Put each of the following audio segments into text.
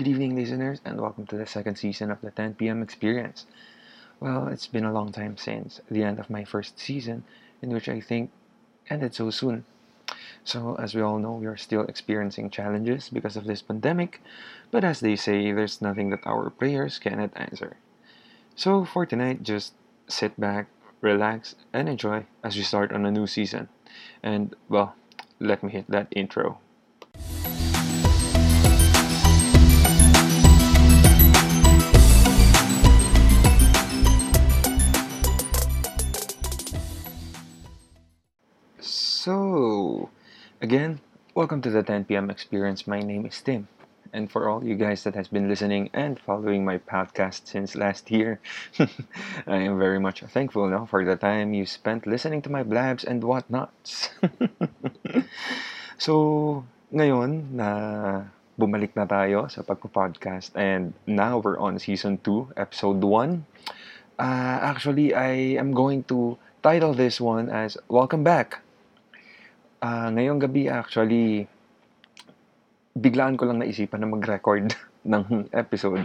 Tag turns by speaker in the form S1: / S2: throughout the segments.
S1: Good evening, listeners, and welcome to the second season of the 10 p.m. experience. Well, it's been a long time since the end of my first season, in which I think ended so soon. So, as we all know, we are still experiencing challenges because of this pandemic, but as they say, there's nothing that our prayers cannot answer. So, for tonight, just sit back, relax, and enjoy as we start on a new season. And, well, let me hit that intro. Again, welcome to the 10 p.m. experience. My name is Tim. And for all you guys that has been listening and following my podcast since last year, I am very much thankful now for the time you spent listening to my blabs and whatnots. so, ngayon na bumalik na tayo sa pagpo-podcast and now we're on season 2, episode 1. Uh, actually, I am going to title this one as Welcome Back. Uh, ngayong gabi actually, biglaan ko lang naisipan na mag-record ng episode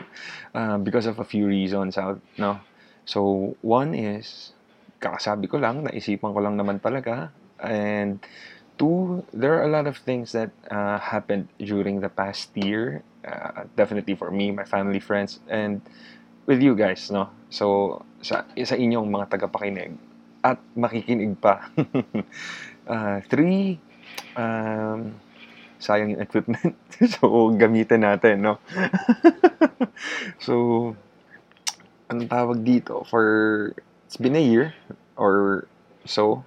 S1: uh, because of a few reasons out, no? So, one is, kakasabi ko lang, naisipan ko lang naman talaga. And two, there are a lot of things that uh, happened during the past year. Uh, definitely for me, my family, friends, and with you guys, no? So, sa, sa inyong mga tagapakinig at makikinig pa. uh, three, um, sayang yung equipment. so, gamitin natin, no? so, ang tawag dito, for, it's been a year or so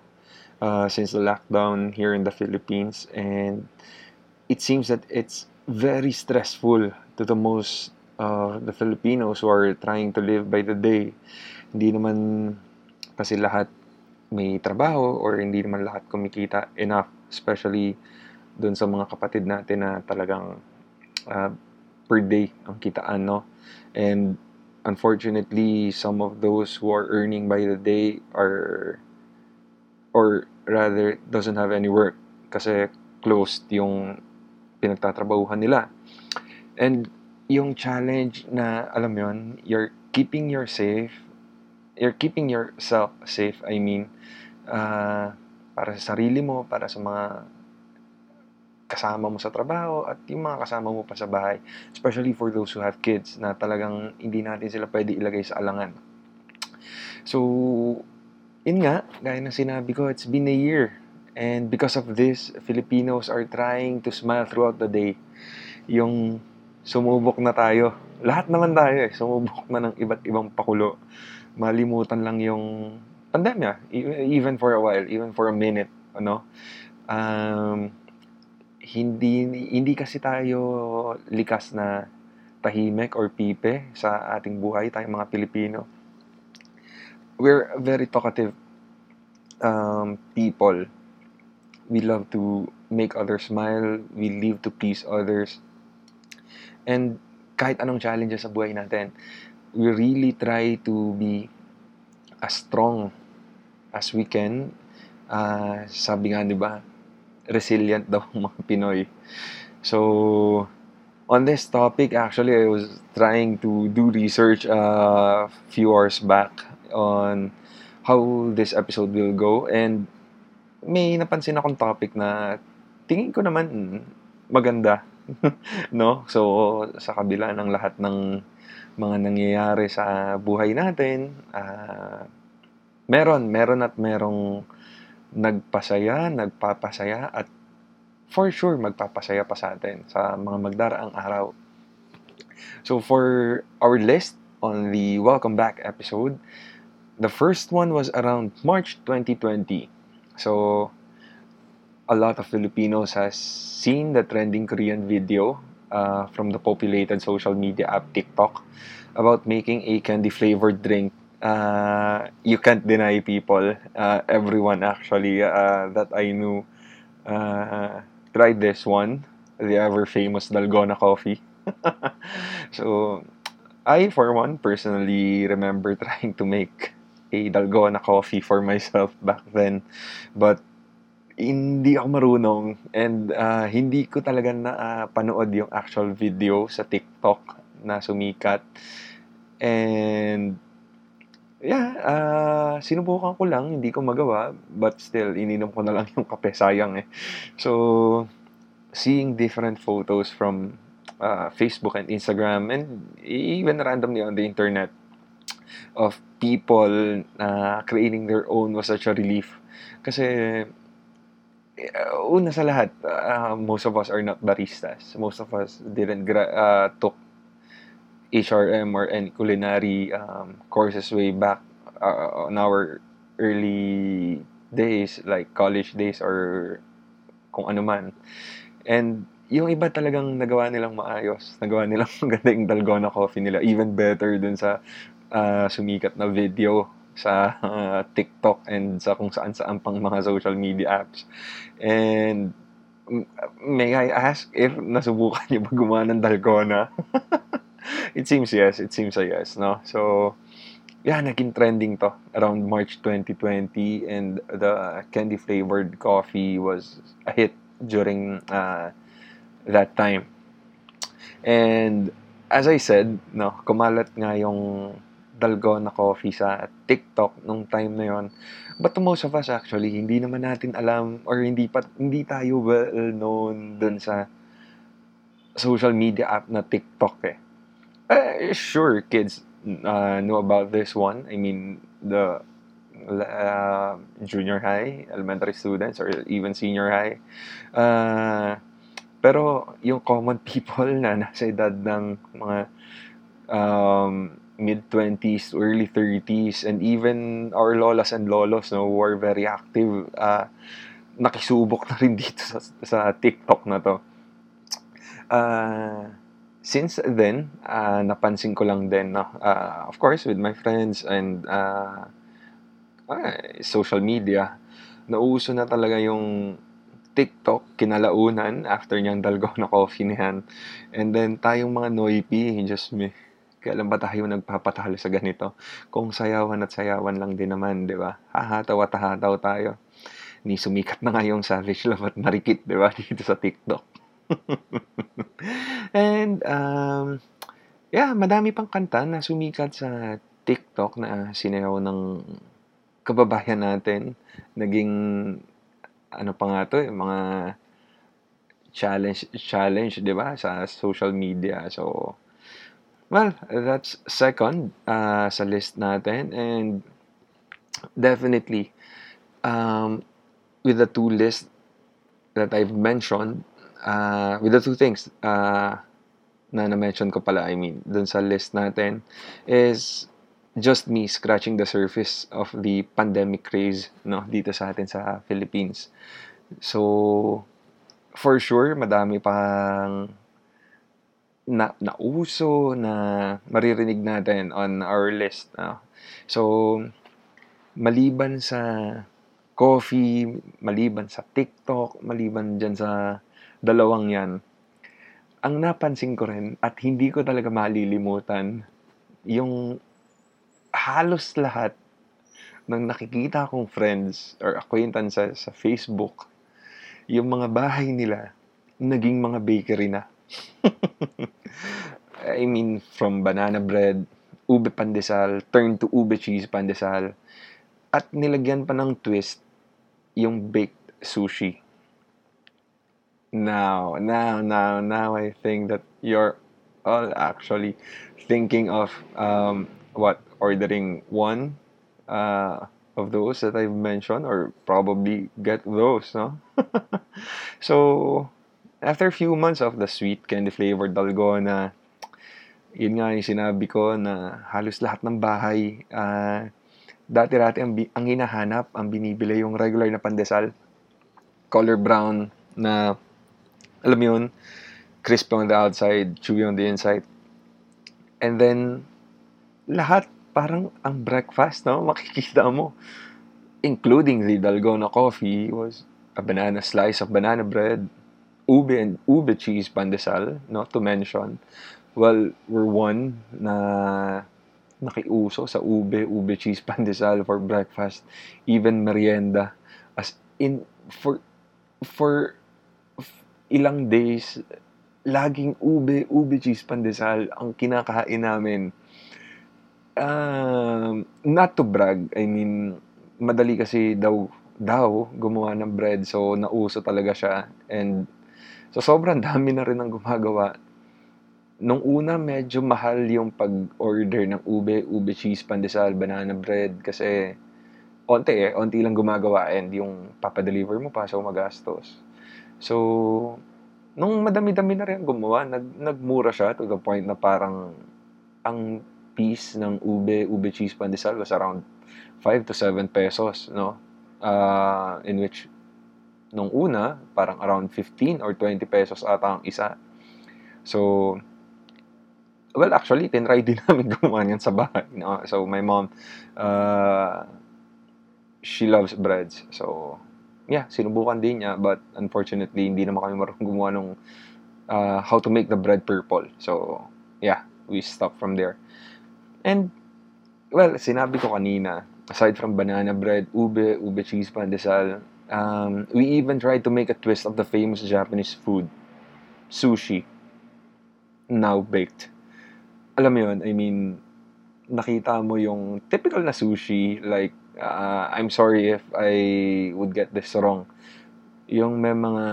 S1: uh, since the lockdown here in the Philippines and it seems that it's very stressful to the most uh, the Filipinos who are trying to live by the day. Hindi naman kasi lahat may trabaho or hindi naman lahat kumikita enough, especially doon sa mga kapatid natin na talagang uh, per day ang kitaan, no? And unfortunately, some of those who are earning by the day are or rather doesn't have any work kasi closed yung pinagtatrabahuhan nila. And yung challenge na alam yun, you're keeping your safe you're keeping yourself safe, I mean, uh, para sa sarili mo, para sa mga kasama mo sa trabaho at yung mga kasama mo pa sa bahay. Especially for those who have kids na talagang hindi natin sila pwede ilagay sa alangan. So, yun nga, gaya ng sinabi ko, it's been a year. And because of this, Filipinos are trying to smile throughout the day. Yung sumubok na tayo. Lahat naman tayo eh, sumubok na ng iba't ibang pakulo malimutan lang yung pandemya, e-, even for a while, even for a minute, ano? Um, hindi hindi kasi tayo likas na tahimik or pipe sa ating buhay, tayong mga Pilipino. We're very talkative um, people. We love to make others smile. We live to please others. And kahit anong challenges sa buhay natin, we really try to be as strong as we can. Uh, sabi nga, di ba, resilient daw mga Pinoy. So, on this topic, actually, I was trying to do research a uh, few hours back on how this episode will go. And may napansin akong topic na tingin ko naman maganda. no? So, sa kabila ng lahat ng mga nangyayari sa buhay natin, uh, meron, meron at merong nagpasaya, nagpapasaya at for sure magpapasaya pa sa atin sa mga magdaraang araw. So for our list on the Welcome Back episode, the first one was around March 2020. So a lot of Filipinos has seen the trending Korean video uh, from the populated social media app TikTok about making a candy flavored drink. Uh, you can't deny people, uh, everyone actually uh, that I knew uh, tried this one, the ever famous Dalgona coffee. so, I for one personally remember trying to make a Dalgona coffee for myself back then, but hindi ako marunong and uh, hindi ko talaga na uh, panood yung actual video sa TikTok na sumikat. And yeah, uh, sinubukan ko lang, hindi ko magawa, but still, ininom ko na lang yung kape, sayang eh. So, seeing different photos from uh, Facebook and Instagram and even randomly on the internet of people uh, creating their own was such a relief. Kasi, uh, una sa lahat, uh, most of us are not baristas. Most of us didn't gra- uh, took HRM or any culinary um, courses way back uh, on our early days, like college days or kung ano man. And yung iba talagang nagawa nilang maayos. Nagawa nilang maganda yung Dalgona coffee nila. Even better dun sa uh, sumikat na video sa uh, TikTok and sa kung saan saan pang mga social media apps. And may I ask if nasubukan niyo ba gumawa ng Dalgona? it seems yes. It seems a yes, no? So, yeah, naging trending to around March 2020 and the candy flavored coffee was a hit during uh, that time. And as I said, no, kumalat nga yung Dalgona coffee sa TikTok nung time na yon. But to most of us actually, hindi naman natin alam or hindi pa hindi tayo well known dun sa social media app na TikTok eh. Uh, sure, kids uh, know about this one. I mean, the uh, junior high, elementary students, or even senior high. Uh, pero yung common people na nasa edad ng mga um, mid-20s to early 30s and even our lolas and lolos no, who are very active, uh, nakisubok na rin dito sa, sa TikTok na to. Uh, since then, uh, napansin ko lang din, no? uh, of course, with my friends and uh, uh, social media, nauso na talaga yung TikTok, kinalaunan, after niyang dalgaw na coffee niyan. And then, tayong mga noipy, just me, kailan ba tayo nagpapatalo sa ganito? Kung sayawan at sayawan lang din naman, di ba? Hahataw at hahataw tayo. Ni sumikat na nga yung Savage Love at Marikit, di ba? Dito sa TikTok. And, um, yeah, madami pang kanta na sumikat sa TikTok na sinayaw ng kababayan natin. Naging ano pa nga to, eh, mga challenge, challenge, di ba, sa social media. So, well, that's second uh, sa list natin. And definitely, um, with the two lists that I've mentioned, uh, with the two things uh, na na-mention ko pala, I mean, dun sa list natin, is just me scratching the surface of the pandemic craze no dito sa atin sa Philippines. So for sure madami pang na nauso na maririnig natin on our list no? So maliban sa coffee, maliban sa TikTok, maliban dyan sa dalawang yan, ang napansin ko rin at hindi ko talaga malilimutan yung halos lahat ng nakikita kong friends or acquaintances sa Facebook, yung mga bahay nila, naging mga bakery na. I mean, from banana bread, ube pandesal, turn to ube cheese pandesal, at nilagyan pa ng twist yung baked sushi. Now, now, now, now I think that you're all actually thinking of um, what ordering one uh, of those that I've mentioned or probably get those, no? so, after a few months of the sweet candy flavored dalgona, yun nga yung sinabi ko na halos lahat ng bahay, uh, dati-dati ang, ang hinahanap, ang binibili yung regular na pandesal, color brown na, alam yun, crispy on the outside, chewy on the inside. And then, lahat parang ang breakfast, no? Makikita mo. Including the Dalgona coffee was a banana slice of banana bread, ube and ube cheese pandesal, not to mention. Well, we're one na nakiuso sa ube, ube cheese pandesal for breakfast, even merienda. As in, for for ilang days, laging ube, ube cheese pandesal ang kinakain namin. Um, not to brag, I mean, madali kasi daw daw gumawa ng bread so nauso talaga siya and so sobrang dami na rin ang gumagawa nung una medyo mahal yung pag-order ng ube, ube cheese pandesal, banana bread kasi onti eh, onti lang gumagawa and yung papadeliver mo pa so magastos. So nung madami-dami na rin gumawa, nag nagmura siya to the point na parang ang piece ng ube, ube cheese pandesal was around 5 to 7 pesos, no? Uh, in which nung una, parang around 15 or 20 pesos ata ang isa. So, well, actually, tinry din namin gumawa niyan sa bahay. No? So, my mom, uh, she loves breads. So, yeah, sinubukan din niya. But, unfortunately, hindi naman kami marunong gumawa nung uh, how to make the bread purple. So, yeah, we stopped from there. And, well, sinabi ko kanina, aside from banana bread, ube, ube cheese pandesal, um, we even tried to make a twist of the famous Japanese food, sushi, now baked. Alam mo yun, I mean, nakita mo yung typical na sushi, like, uh, I'm sorry if I would get this wrong. Yung may mga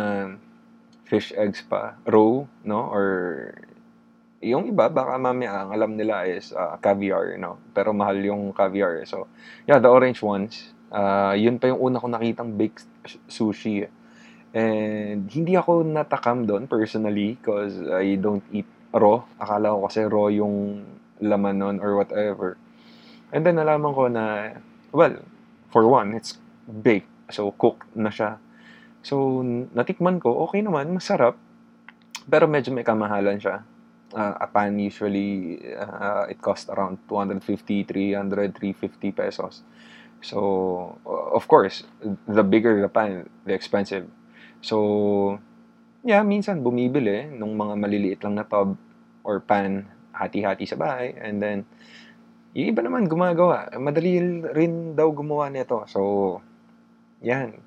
S1: fish eggs pa, raw, no? Or yung iba, baka mamaya ang alam nila is uh, caviar, no? Pero mahal yung caviar. So, yeah, the orange ones, uh, yun pa yung una ko nakitang baked sushi. And hindi ako natakam doon personally because I don't eat raw. Akala ko kasi raw yung laman nun or whatever. And then nalaman ko na, well, for one, it's baked. So, cooked na siya. So, natikman ko, okay naman, masarap. Pero medyo may kamahalan siya. Uh, a pan usually, uh, it cost around 250, 300, 350 pesos. So, of course, the bigger the pan, the expensive. So, yeah, minsan bumibili nung mga maliliit lang na tub or pan, hati-hati sa bahay. And then, yung iba naman gumagawa. Madali rin daw gumawa nito. So, yan.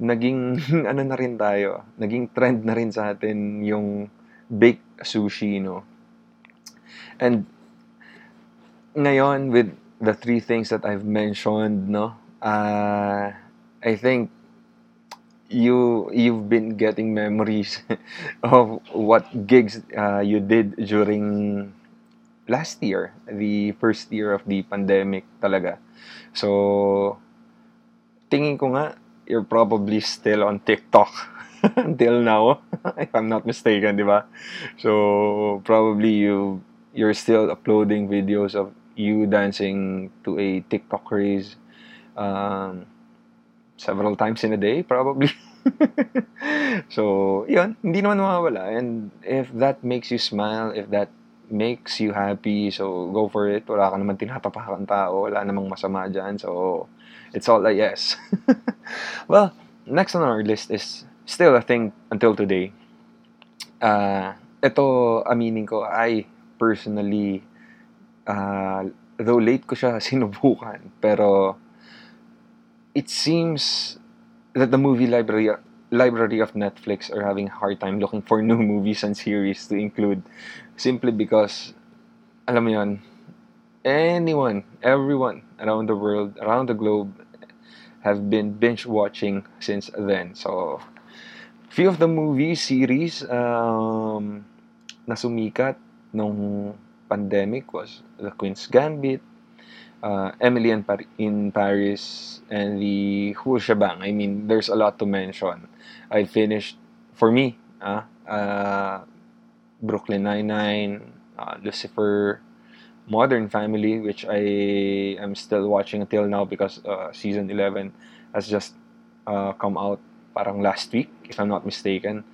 S1: Naging, ano na rin tayo, naging trend na rin sa atin yung baked sushi, no? And, ngayon, with the three things that I've mentioned, no, uh, I think you you've been getting memories of what gigs uh, you did during last year, the first year of the pandemic talaga. So, tingin ko nga, you're probably still on TikTok until now, if I'm not mistaken, di ba? So, probably you you're still uploading videos of you dancing to a TikTok craze um, several times in a day, probably. so, yun, hindi naman mawawala. And if that makes you smile, if that makes you happy, so go for it. Wala ka naman tinatapakan tao, wala namang masama dyan. So, it's all a yes. well, next on our list is still a thing until today. Uh, ito, aminin ko, I personally uh, though late ko siya sinubukan, pero it seems that the movie library library of Netflix are having a hard time looking for new movies and series to include simply because alam mo yon anyone everyone around the world around the globe have been binge watching since then. So few of the movie series um, na sumikat nung pandemic was The Queen's Gambit, uh, Emily in, Par- in Paris, and the Hu Shabang. I mean, there's a lot to mention. I finished, for me, uh, uh, Brooklyn Nine-Nine, uh, Lucifer, Modern Family, which I am still watching until now because uh, season 11 has just uh, come out parang last week, if I'm not mistaken.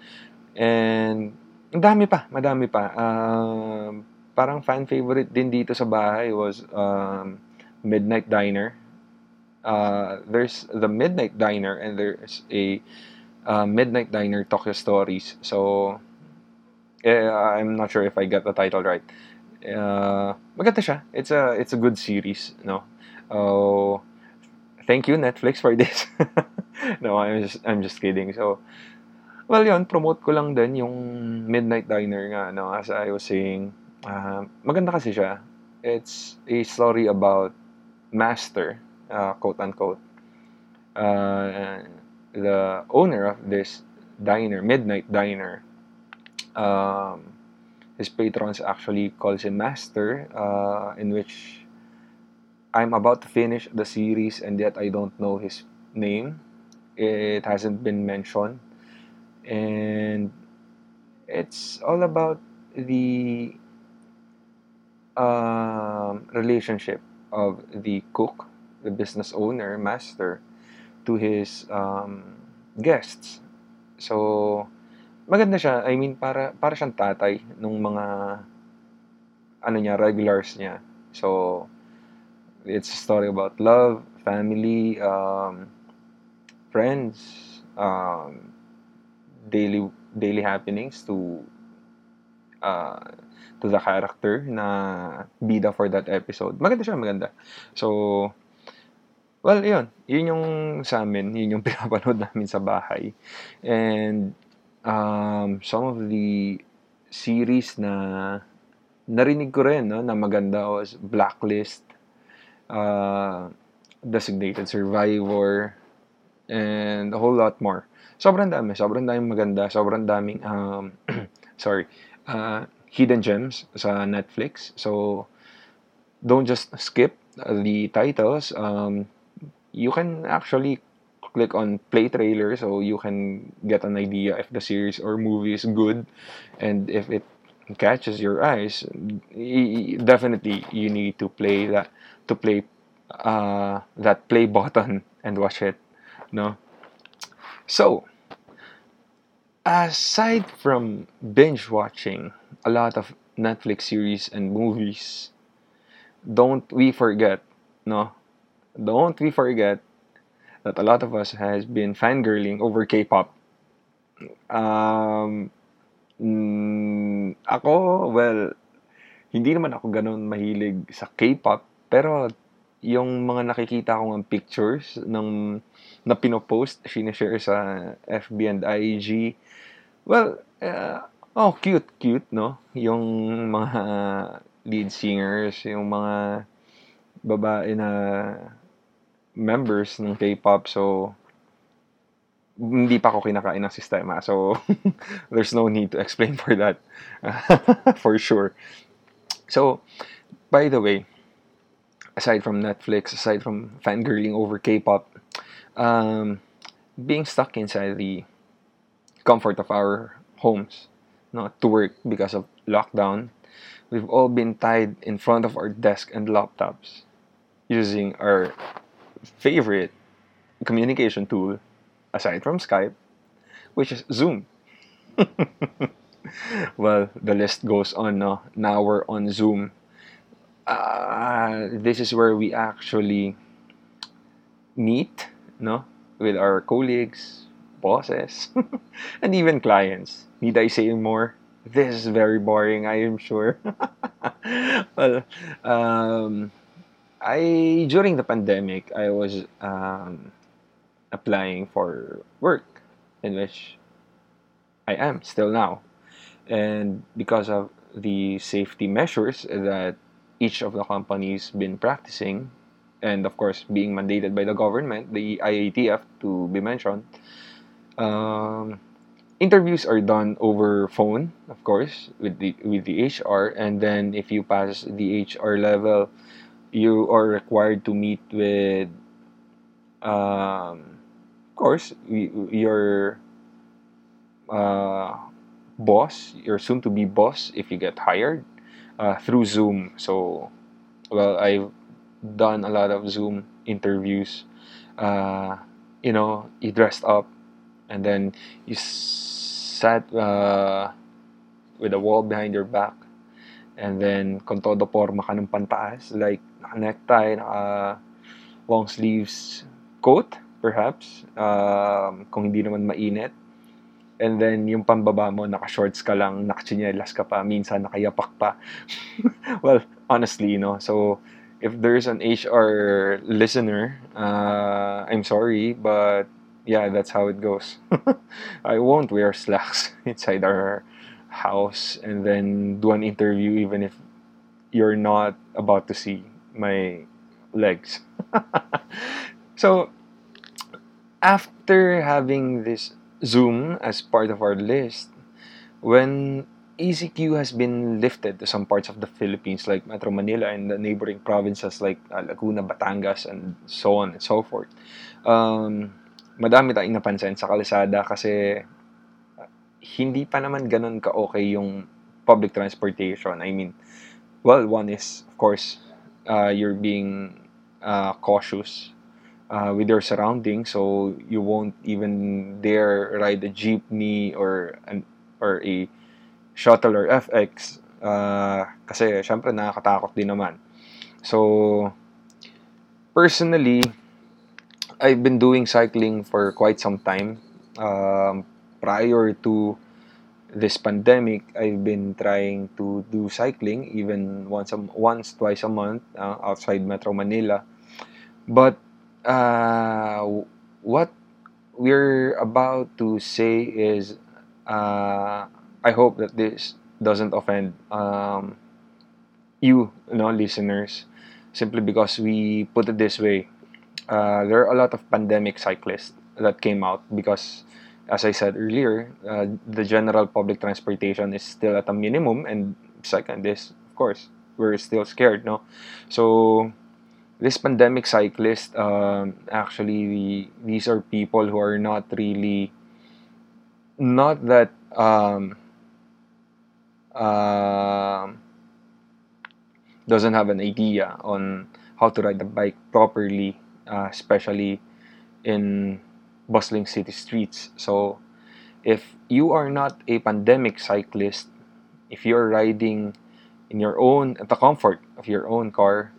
S1: And, ang pa, madami pa. Uh, parang fan favorite din dito sa bahay was um, Midnight Diner. Uh, there's the Midnight Diner and there's a uh, Midnight Diner Tokyo Stories. So, eh, I'm not sure if I got the title right. Uh, maganda siya. It's a it's a good series, no. Uh, thank you Netflix for this. no, I'm just I'm just kidding. So, well, yun, promote ko lang din yung Midnight Diner nga, no, as I was saying. Uh, maganda kasi siya. It's a story about master, uh, quote unquote. Uh, the owner of this diner, Midnight Diner, um, his patrons actually calls him Master, uh, in which I'm about to finish the series and yet I don't know his name. It hasn't been mentioned. And it's all about the um, relationship of the cook, the business owner, master, to his um, guests. So, maganda siya. I mean, para, para siyang tatay nung mga ano niya, regulars niya. So, it's a story about love, family, um, friends, um, daily daily happenings to uh, to the character na bida for that episode. Maganda siya, maganda. So, well, yun. Yun yung sa amin. Yun yung pinapanood namin sa bahay. And, um, some of the series na narinig ko rin, no, na maganda was Blacklist, uh, Designated Survivor, and a whole lot more. Sobrang dami, sobrang daming maganda, sobrang daming, um, sorry, uh, hidden gems sa Netflix. So, don't just skip the titles. Um, you can actually click on play trailer so you can get an idea if the series or movie is good and if it catches your eyes definitely you need to play that to play uh, that play button and watch it. No? So, aside from binge watching a lot of Netflix series and movies, don't we forget, no? Don't we forget that a lot of us has been fangirling over K-pop. Um, mm, ako, well, hindi naman ako ganun mahilig sa K-pop, pero yung mga nakikita ko ng pictures ng na pinopost, sinishare sa FB and IG. Well, uh, oh, cute, cute, no? Yung mga lead singers, yung mga babae na members ng K-pop. So, hindi pa ako kinakain ng sistema. So, there's no need to explain for that. for sure. So, by the way, aside from Netflix, aside from fangirling over K-pop, um, being stuck inside the comfort of our homes, not to work because of lockdown, we've all been tied in front of our desk and laptops using our favorite communication tool, aside from Skype, which is Zoom. well, the list goes on. No? Now we're on Zoom uh, this is where we actually meet no with our colleagues bosses and even clients. Need i say more? This is very boring i am sure. Well um, i during the pandemic i was um, applying for work in which i am still now. And because of the safety measures that each of the companies been practicing, and of course being mandated by the government, the IATF to be mentioned. Um, interviews are done over phone, of course, with the with the HR, and then if you pass the HR level, you are required to meet with, um, of course, your uh, boss, your soon to be boss, if you get hired uh, through Zoom. So, well, I've done a lot of Zoom interviews. Uh, you know, you dressed up and then you sat uh, with a wall behind your back and then kung todo forma ka ng pantaas like naka-necktie, naka long sleeves coat perhaps um, kung hindi naman mainit And then, yung pambaba mo, naka-shorts ka lang, naka-chinelas ka pa, minsan nakayapak pa. well, honestly, no? So, if there's an HR listener, uh, I'm sorry, but yeah, that's how it goes. I won't wear slacks inside our house and then do an interview even if you're not about to see my legs. so, after having this Zoom as part of our list, when ECQ has been lifted to some parts of the Philippines like Metro Manila and the neighboring provinces like uh, Laguna, Batangas, and so on and so forth. Um, madami tayong napansin sa kalsada kasi uh, hindi pa naman ganun ka-okay yung public transportation. I mean, well, one is, of course, uh, you're being uh, cautious uh, with your surroundings so you won't even dare ride a jeepney or an, or a shuttle or FX uh, kasi syempre nakakatakot din naman. So personally I've been doing cycling for quite some time. Um, prior to this pandemic, I've been trying to do cycling even once a, once twice a month uh, outside Metro Manila. But uh, what we're about to say is uh, I hope that this doesn't offend um, you, you know, listeners, simply because we put it this way. Uh, there are a lot of pandemic cyclists that came out because, as I said earlier, uh, the general public transportation is still at a minimum, and second is, of course, we're still scared, no? So, this pandemic cyclist, um, actually, these are people who are not really, not that um, uh, doesn't have an idea on how to ride the bike properly, uh, especially in bustling city streets. So, if you are not a pandemic cyclist, if you're riding in your own, at the comfort of your own car,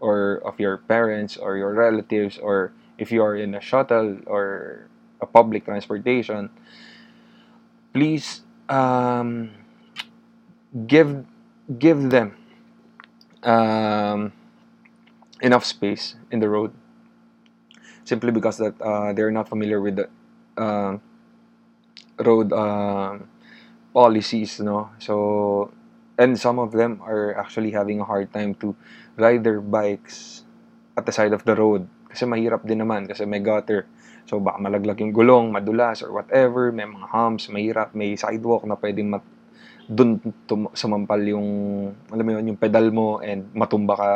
S1: or of your parents or your relatives, or if you are in a shuttle or a public transportation, please um, give give them um, enough space in the road simply because that uh, they're not familiar with the uh, road uh, policies no so and some of them are actually having a hard time to ride their bikes at the side of the road kasi mahirap din naman kasi may gutter so baka malaglag yung gulong madulas or whatever may mga humps mahirap may sidewalk na pwedeng mat dun tum- sumampal yung alam mo yun, yung pedal mo and matumba ka.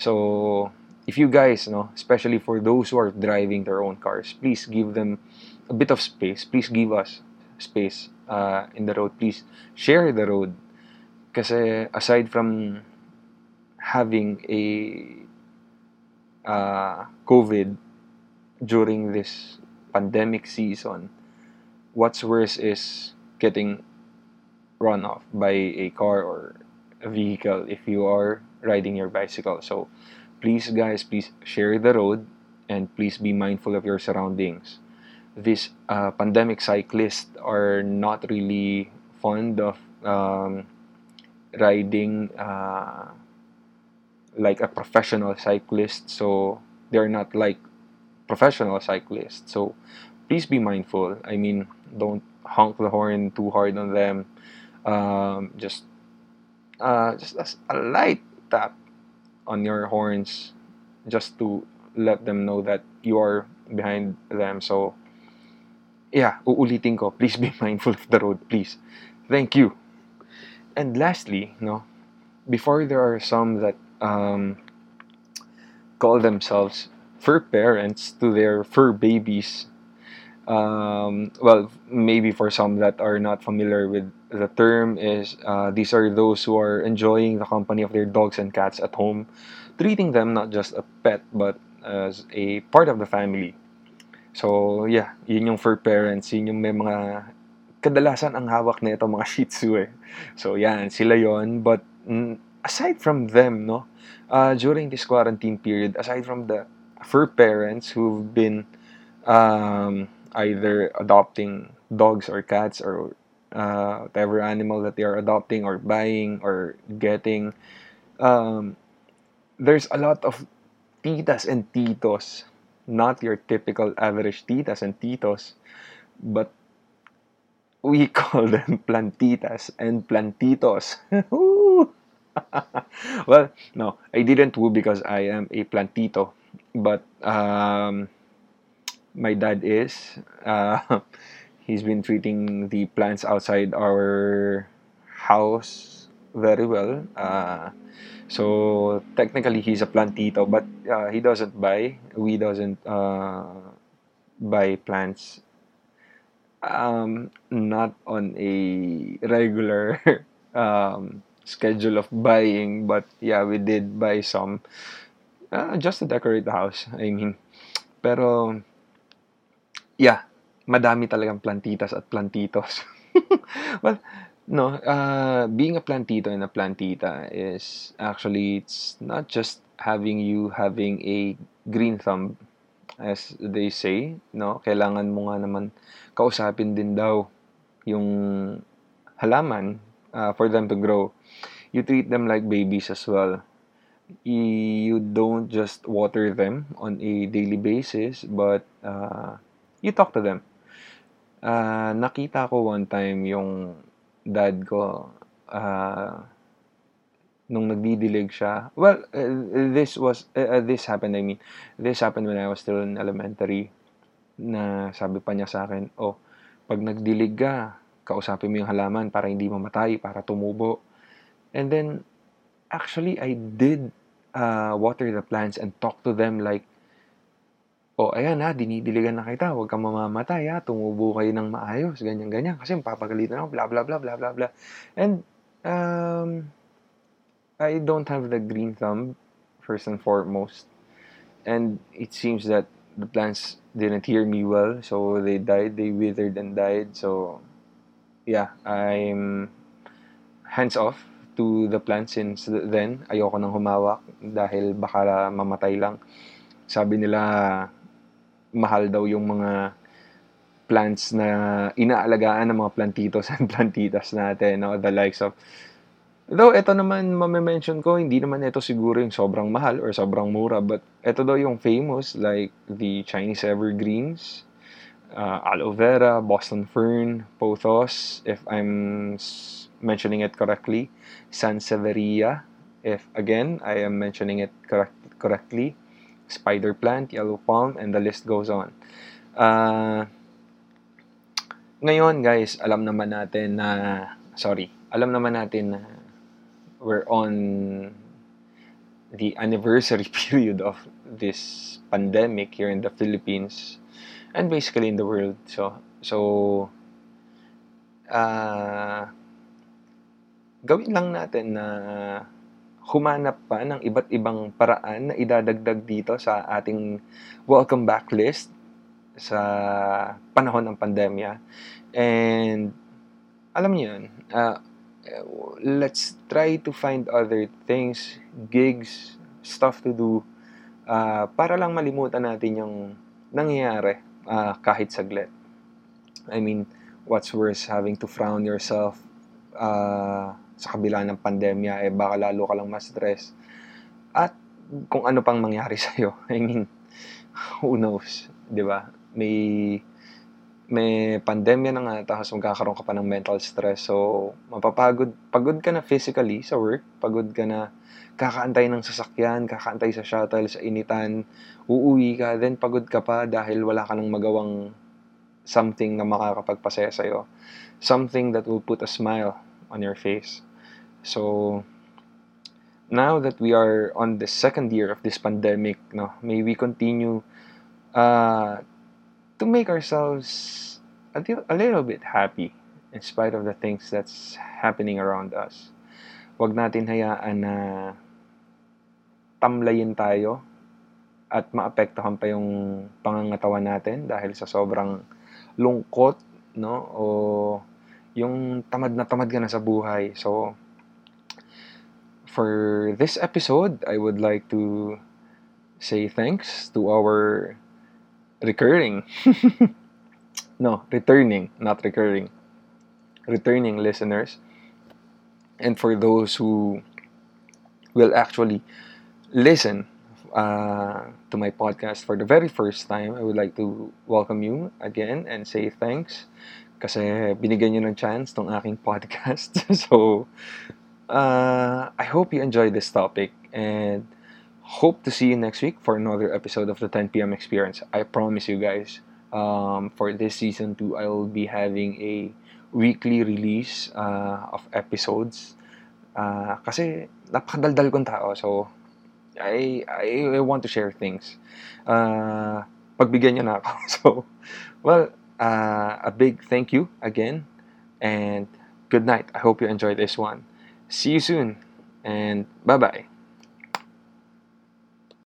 S1: So, if you guys, no, especially for those who are driving their own cars, please give them a bit of space. Please give us space uh, in the road. Please share the road. Kasi aside from having a uh, COVID during this pandemic season, what's worse is getting run off by a car or a vehicle if you are riding your bicycle. So please guys, please share the road and please be mindful of your surroundings. These uh, pandemic cyclists are not really fond of um, riding uh, like a professional cyclist. So they're not like professional cyclists. So please be mindful. I mean, don't honk the horn too hard on them um, just uh, just a light tap on your horns just to let them know that you are behind them. So yeah uulitin ko please be mindful of the road please. Thank you. And lastly no before there are some that um, call themselves fur parents to their fur babies um, well, maybe for some that are not familiar with the term, is uh, these are those who are enjoying the company of their dogs and cats at home, treating them not just a pet but as a part of the family. So, yeah, yun yung fur parents, yun yung may mga kadalasan ang hawak na ito mga Shih Tzu eh. So, yan, sila yon But, aside from them, no, uh, during this quarantine period, aside from the fur parents who've been um, either adopting dogs or cats or uh, whatever animal that they are adopting or buying or getting. Um, there's a lot of titas and titos, not your typical average titas and titos, but we call them plantitas and plantitos. well, no, I didn't woo because I am a plantito, but um, my dad is. Uh, he's been treating the plants outside our house very well. Uh, so technically, he's a plantito, but uh, he doesn't buy. We doesn't uh, buy plants. Um, not on a regular um, schedule of buying, but yeah, we did buy some uh, just to decorate the house. I mean, pero yeah, madami talagang plantitas at plantitos. well, no, uh, being a plantito and a plantita is actually it's not just having you having a green thumb as they say, no? Kailangan mo nga naman kausapin din daw yung halaman uh, for them to grow. You treat them like babies as well. You don't just water them on a daily basis, but uh, you talk to them. Uh, nakita ko one time yung dad ko uh, nung nagdidilig siya. Well, uh, this was uh, this happened I mean, this happened when I was still in elementary na sabi pa niya sa akin, "Oh, pag nagdilig ka, kausapin mo yung halaman para hindi mamatay, para tumubo." And then actually I did uh, water the plants and talk to them like oh, ayan ha, dinidiligan na kita, huwag kang mamamatay ha, tumubo kayo ng maayos, ganyan-ganyan, kasi mapapagalitan ako, bla bla bla bla bla bla. And, um, I don't have the green thumb, first and foremost. And it seems that the plants didn't hear me well, so they died, they withered and died, so, yeah, I'm hands off to the plants since then. Ayoko nang humawak dahil baka mamatay lang. Sabi nila, mahal daw yung mga plants na inaalagaan ng mga plantitos and plantitas natin, no? the likes of Though ito naman mame-mention ko, hindi naman ito siguro yung sobrang mahal or sobrang mura, but ito daw yung famous like the Chinese evergreens, uh, aloe vera, Boston fern, pothos, if I'm mentioning it correctly, Sansevieria, if again I am mentioning it correct, correctly, spider plant, yellow palm, and the list goes on. Uh, ngayon guys, alam naman natin na, sorry, alam naman natin na we're on the anniversary period of this pandemic here in the Philippines and basically in the world. So, so uh, gawin lang natin na humanap pa ng iba't ibang paraan na idadagdag dito sa ating welcome back list sa panahon ng pandemya. And alam niyo yun, uh, let's try to find other things, gigs, stuff to do uh, para lang malimutan natin yung nangyayari uh, kahit saglit. I mean, what's worse having to frown yourself uh, sa kabila ng pandemya, eh baka lalo ka lang ma-stress. At kung ano pang mangyari sa'yo. I mean, who knows, di ba? May may pandemya na nga, tapos magkakaroon ka pa ng mental stress. So, mapapagod. Pagod ka na physically sa work. Pagod ka na kakaantay ng sasakyan, kakaantay sa shuttle, sa initan. Uuwi ka, then pagod ka pa dahil wala ka nang magawang something na makakapagpasaya sa'yo. Something that will put a smile on your face. So, now that we are on the second year of this pandemic, no, may we continue uh, to make ourselves a, a little bit happy in spite of the things that's happening around us. Huwag natin hayaan na tamlayin tayo at maapektuhan pa yung pangangatawan natin dahil sa sobrang lungkot, no? O yung tamad na tamad ka na sa buhay. So, for this episode, I would like to say thanks to our recurring. no, returning, not recurring. Returning listeners. And for those who will actually listen uh, to my podcast for the very first time, I would like to welcome you again and say thanks kasi binigyan nyo ng chance tong aking podcast. so, uh, I hope you enjoy this topic and hope to see you next week for another episode of the 10 p.m. experience. I promise you guys, um, for this season 2, I will be having a weekly release uh, of episodes. Uh, kasi napakadaldal kong tao. So, I, I, I want to share things. Uh, pagbigyan nyo na ako. So, well, uh, a big thank you again. And good night. I hope you enjoyed this one. See you soon. And bye-bye.